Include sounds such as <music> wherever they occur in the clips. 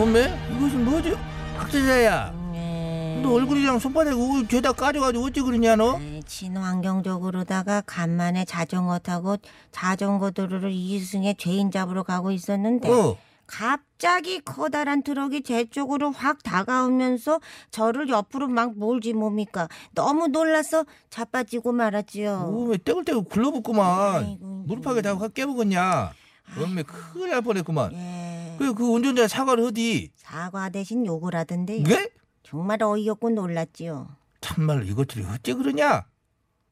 어메? 이것은 뭐지? 박제자야 네. 너 얼굴이랑 손바닥 우 죄다 까져가지고 어찌 그러냐 너? 아이, 친환경적으로다가 간만에 자전거 타고 자전거 도로를 이승에 죄인 잡으러 가고 있었는데 어 갑자기 커다란 트럭이 제 쪽으로 확 다가오면서 저를 옆으로 막 몰지 뭡니까 너무 놀라서 자빠지고 말았지요. 어메 떼굴떼굴 굴러붙구만 무릎하게 다확 깨먹었냐 어메 큰일 날 뻔했구만 예. 그래 그 운전자 사과를 하디 사과 대신 욕을 하던데요. 네? 정말 어이없고 놀랐지요. 참말로 이것들이 어째 그러냐?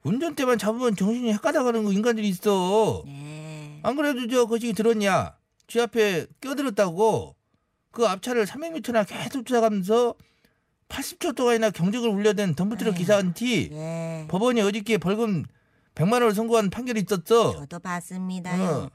운전대만 잡으면 정신이 헷가다가는 거 인간들이 있어 네. 안 그래도 저 거시기 들었냐? 쥐 앞에 껴들었다고 그 앞차를 300m나 계속 쫓아가면서 80초 동안이나 경적을 울려댄 덤프트럭 아유. 기사한테 예. 법원이 어저께 벌금 100만 원을 선고한 판결이 있었어. 저도 봤습니다요. 어.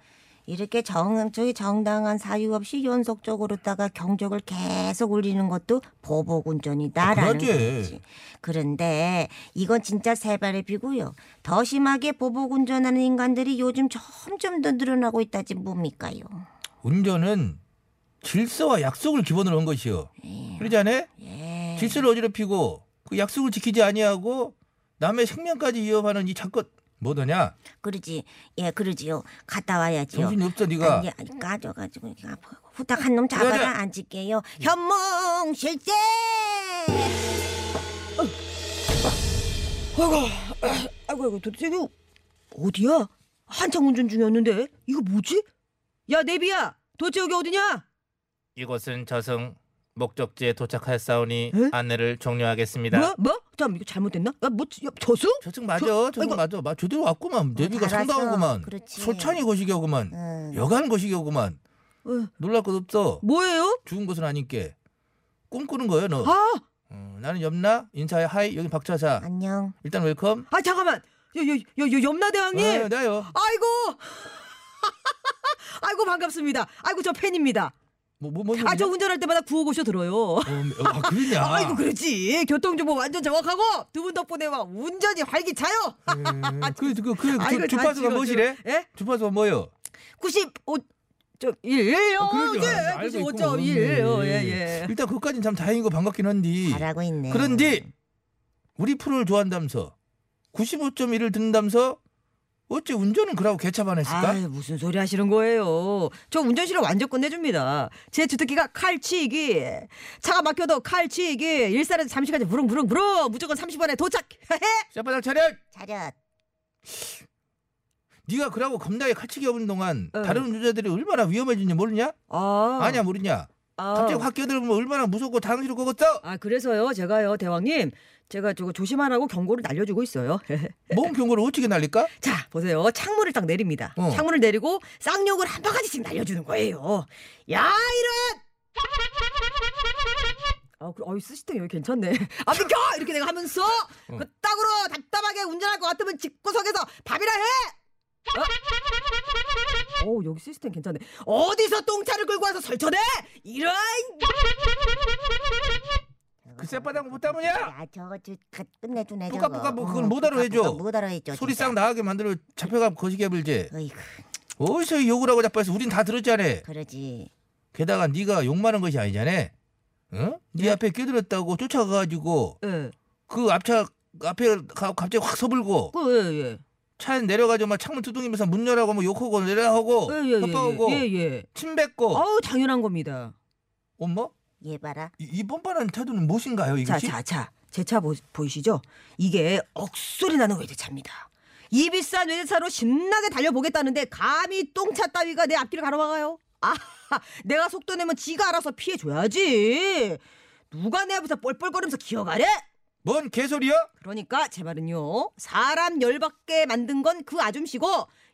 이렇게 정, 저기 정당한 사유 없이 연속적으로다가 경적을 계속 울리는 것도 보복운전이다라는 그러지. 거지. 그런데 이건 진짜 세발의 비고요. 더 심하게 보복운전하는 인간들이 요즘 점점 더 늘어나고 있다지 뭡니까요? 운전은 질서와 약속을 기본으로 한 것이요. 그러지 않아? 예. 질서를 어지럽히고 그 약속을 지키지 아니하고 남의 생명까지 위협하는 이 사건 뭐더냐? 그러지. 예, 그러지요. 갔다 와야지요. 정신이 없어 네가. 아니, 아니, 까져가지고 이렇게 아파고 후딱 한 놈 잡아라. 앉을게요. 현몽 실제. 아이고, 아이고, 아이고, 도대체 이거 어디야? 한창 운전 중이었는데 이거 뭐지? 야, 내비야, 도대체 여기 어디냐? 이곳은 저승 목적지에 도착하였사오니 에? 안내를 종료하겠습니다. 뭐? 뭐? 잠 이거 잘못됐나? 야, 뭐 야, 저승? 저승 맞아. 저- 아이고. 맞아. 맞 제대로 왔구만. 내비가 잘했어. 상당하구만. 그렇지. 솔찬이 거시기하구만. 응. 여간 거시기하구만. 어, 놀랄 것 없어. 뭐예요? 죽은 것은 아니께. 꿈꾸는 거예요, 너. 아, 어, 나는 염라 인사해 hi 여기 박차사. 안녕. 일단 welcome. 아 잠깐만. 여, 여, 여, 여 염라대왕님. 네, 나요. 아이고 <laughs> 아이고 반갑습니다 아이고 저 팬입니다 뭐, 뭐, 뭐, 아 저 운전할 때마다 구호고쇼 들어요 어, 아, <laughs> 그러냐. 아이고 그렇지 교통정보 완전 정확하고 두 분 덕분에 막 운전이 활기차요 에, <laughs> 그, 그, 그, 그, 주파수가 다 뭐시래? 예? 주파수가 뭐요? 95 저 1, 아, 그러죠. 예, 알고 있고. 95.1, 어, 네. 예, 예. 일단 그까진 참 다행이고 반갑긴 한데. 잘하고 있네. 그런데 우리 프로를 좋아한다면서 95.1을 듣는다면서 어째 운전은 그러고 개차반 했을까? 아유, 무슨 소리 하시는 거예요? 저 운전실을 완전 끝내줍니다. 제 주특기가 칼치기. 차가 막혀도 칼치기. 일산에서 잠시까지 부릉부릉부릉. 무조건 30분에 도착. 샷바닥 차렷! 차렷. 네가 그러고 겁나게 칼치기 없는 동안 응. 다른 운전자들이 얼마나 위험해진지 모르냐? 아, 아냐 모르냐? 아. 갑자기 확 끼어들면 얼마나 무섭고 당황스러울 거겠어? 아, 그래서요, 제가요, 대왕님. 제가 저거 조심하라고 경고를 날려주고 있어요. <laughs> 뭔 경고를 어떻게 날릴까? 자, 보세요. 창문을 딱 내립니다. 어. 창문을 내리고 쌍욕을 한 바가지씩 날려주는 거예요. 야, 이런! 아, 그, 어이, 시스템 여기 괜찮네. 아, 비켜! 이렇게 내가 하면서, 그 딱으로 답답하게 운전할 것 같으면 집구석에서 밥이나 해! 어? 오, 여기 시스템 괜찮네. 어디서 똥차를 끌고 와서 설쳐내! 이런! 그 쌔바닥 못 담으냐? 야, 저거 저 그, 끝내주네 저거. 뿌까뿌까 뭐 그걸 어, 못 알아해줘. 뿌까뿌까 못 알아해줘. 소리. 싹 나가게 만들어 잡혀가 거시기 해불지 어이구, 어디서 욕을 하고 자빠서 우린 다 들었잖아 그러지. 게다가 네가 욕 많은 것이 아니잖아 어? 네 예? 앞에 끼들었다고 쫓아가가지고 예. 그 앞차 앞에 가, 갑자기 확 서불고 그, 예, 예. 차에 내려가지고 막 창문 두둥이면서 문 열라고 뭐 욕하고 내려하고 예, 예, 예, 협박하고 예, 예. 침 뱉고 아우, 당연한 겁니다. 엄마 얘 봐라. 이, 이 뻔뻔한 태도는 무엇인가요 자, 이것이? 자, 자. 제 차 보이시죠? 이게 억소리 나는 외제차입니다. 이 비싼 외제차로 신나게 달려보겠다는데 감히 똥차 따위가 내 앞길을 가로막아요? 아, <laughs> 내가 속도 내면 지가 알아서 피해줘야지. 누가 내 앞에서 뻘뻘거리면서 기어가래? 뭔 개소리야? 그러니까 제 말은요. 사람 열받게 만든 건 그 아줌씨고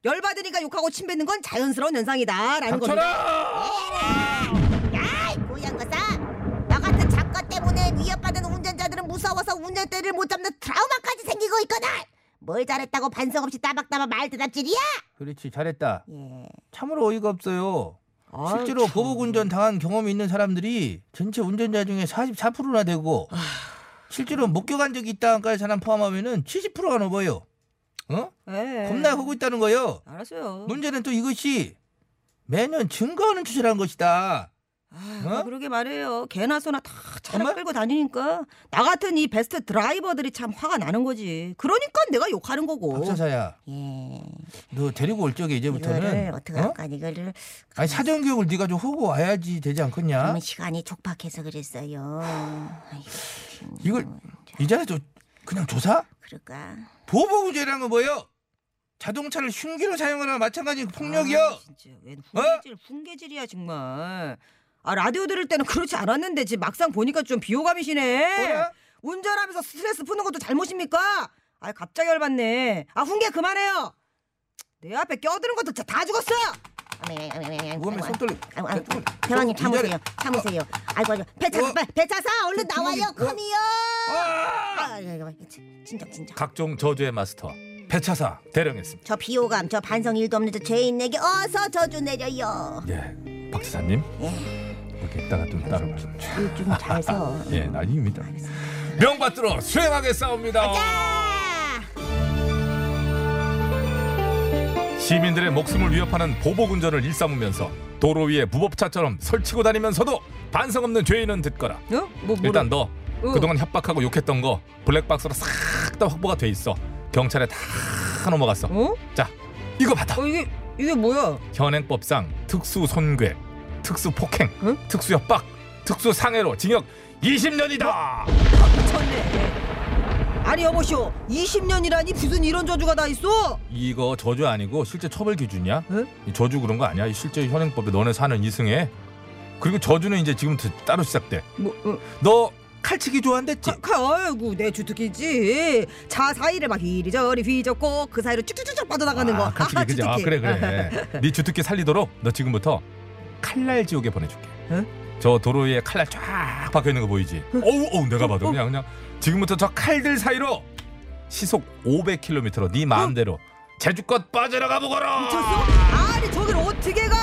열받으니까 욕하고 침 뱉는 건 자연스러운 현상이다라는 겁니다. 닥쳐라! 야이 고양 거사 나 같은 작가 때문에 위협받은 운전자들은 무서워서 운전대를 못 잡는 트라우마까지 생기고 있거든 뭘 잘했다고 반성 없이 따박따박 말 대답질이야 그렇지 잘했다. 예. 참으로 어이가 없어요. 아유, 실제로 참. 보복 운전 당한 경험이 있는 사람들이 전체 운전자 중에 44%나 되고 아. 실제로 목격한 적이 있다는 사람 포함하면은 70%가 넘어요. 어? 예. 겁나 하고 있다는 거요. 알았어요. 문제는 또 이것이 매년 증가하는 추세라는 것이다. 아, 어? 그러게 말해요. 개나 소나 다 차를 정말? 끌고 다니니까 나 같은 이 베스트 드라이버들이 참 화가 나는 거지. 그러니까 내가 욕하는 거고. 박사사야, 예. 너 데리고 올 적에 이제부터는 이거를 어떻게 어? 할까 이거를 아니 사전 교육을 네가 좀 하고 와야지 되지 않겠냐? 그러면 시간이 촉박해서 그랬어요 아이고, 이걸 이전에 또 그냥 조사? 그럴까 보복운전이라는 건 뭐예요? 자동차를 흉기로 사용하나 마찬가지 폭력이요. 아, 진짜 웬 어? 훈계질, 훈계질이야 정말. 아 라디오 들을 때는 그렇지 않았는데 지금 막상 보니까 좀 비호감이시네. 뭐야? 운전하면서 스트레스 푸는 것도 잘못입니까? 아 갑자기 열받네. 아 훈계 그만해요. 내 앞에 껴드는 것도 진짜 다 죽었어. 몸에 손 떨려. 아이고, 아이고, 대왕님 참으세요 참으세요 아이고 아이고 배차사 어? 배차사 얼른 그 나와요 어? 컴이요 아! 아, 진정 진정 각종 저주의 마스터 배차사 대령했습니다. 저 비호감 저 반성 일도 없는 저 죄인 에게 어서 저주 내려요 예, 박 지사님 여기 있다가 좀 따라가. 좀잘서 <laughs> 예, 아닙니다. 명받들어 수행하겠사옵니다. 시민들의 목숨을 위협하는 보복 운전을 일삼으면서 도로 위에 무법차처럼 설치고 다니면서도 반성 없는 죄인은 듣거라. 어? 뭐 뭐라- 일단 너 어. 그동안 협박하고 욕했던 거 블랙박스로 싹 다 확보가 돼 있어. 경찰에 다 넘어갔어. 어? 자, 이거 받아. 어 이게 이게 뭐야? 현행법상 특수 손괴, 특수 폭행, 응? 특수 협박, 특수 상해로 징역 20년이다. 미쳤네. 아니 여보쇼 20년이라니 무슨 이런 저주가 다 있어? 이거 저주 아니고 실제 처벌 기준이야. 응? 이 저주 그런 거 아니야. 이 실제 현행법에 너네 사는 이승에. 그리고 저주는 이제 지금부터 따로 시작돼. 뭐 어, 너 칼치기 좋아한댔지? 가, 아이고 내 주특기지. 차 사이를 막 이리저리 휘젓고 그 사이로 쭉쭉쭉 빠져나가는 거. 아, 칼치기 그지? 아. 그래 그래. <laughs> 네 주특기 살리도록 너 지금부터 칼날 지옥에 보내줄게. 응? 저 도로 위에 칼날 쫙 박혀 있는 거 보이지? 어우 어우 내가 봐도 그냥 그냥 지금부터 저 칼들 사이로 시속 500km로 네 마음대로 제주껏 빠져나가 보거라. 미쳤어? 아니 저길 어떻게 가?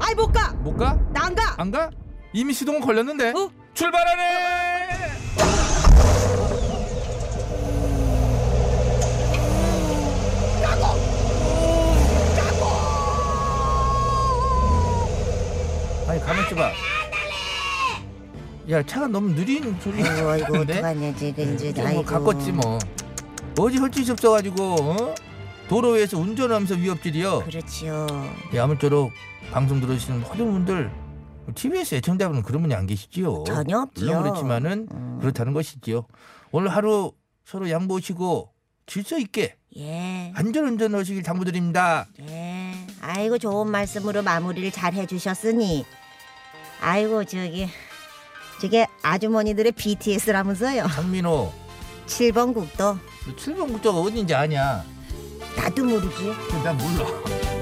아이 못 가. 못 가? 나 안 가. 안 가? 이미 시동은 걸렸는데. 어? 출발하네. 아니 가만 있어 봐. 야 차가 너무 느린 소리. 아이고 아이고 같은데? 어떡하냐 지금 이제 뭐 아이고 가꿨지 뭐. 어디 헐짓이 없어가지고 어? 도로 위에서 운전하면서 위협질이요. 그렇지요 예, 아무쪼록 방송 들으시는 모든 분들 TBS 애청자분은 그런 분이 안 계시지요. 전혀 없지요 물론 그렇지만은 음. 그렇다는 것이지요. 오늘 하루 서로 양보시고 질서 있게 예 안전운전 하시길 당부드립니다. 예. 아이고 좋은 말씀으로 마무리를 잘 해주셨으니 아이고 저기 저게 아주머니들의 BTS라면서요 장민호, 7번 국도 너 7번 국도가 어딘지 아냐? 나도 모르지 난 몰라.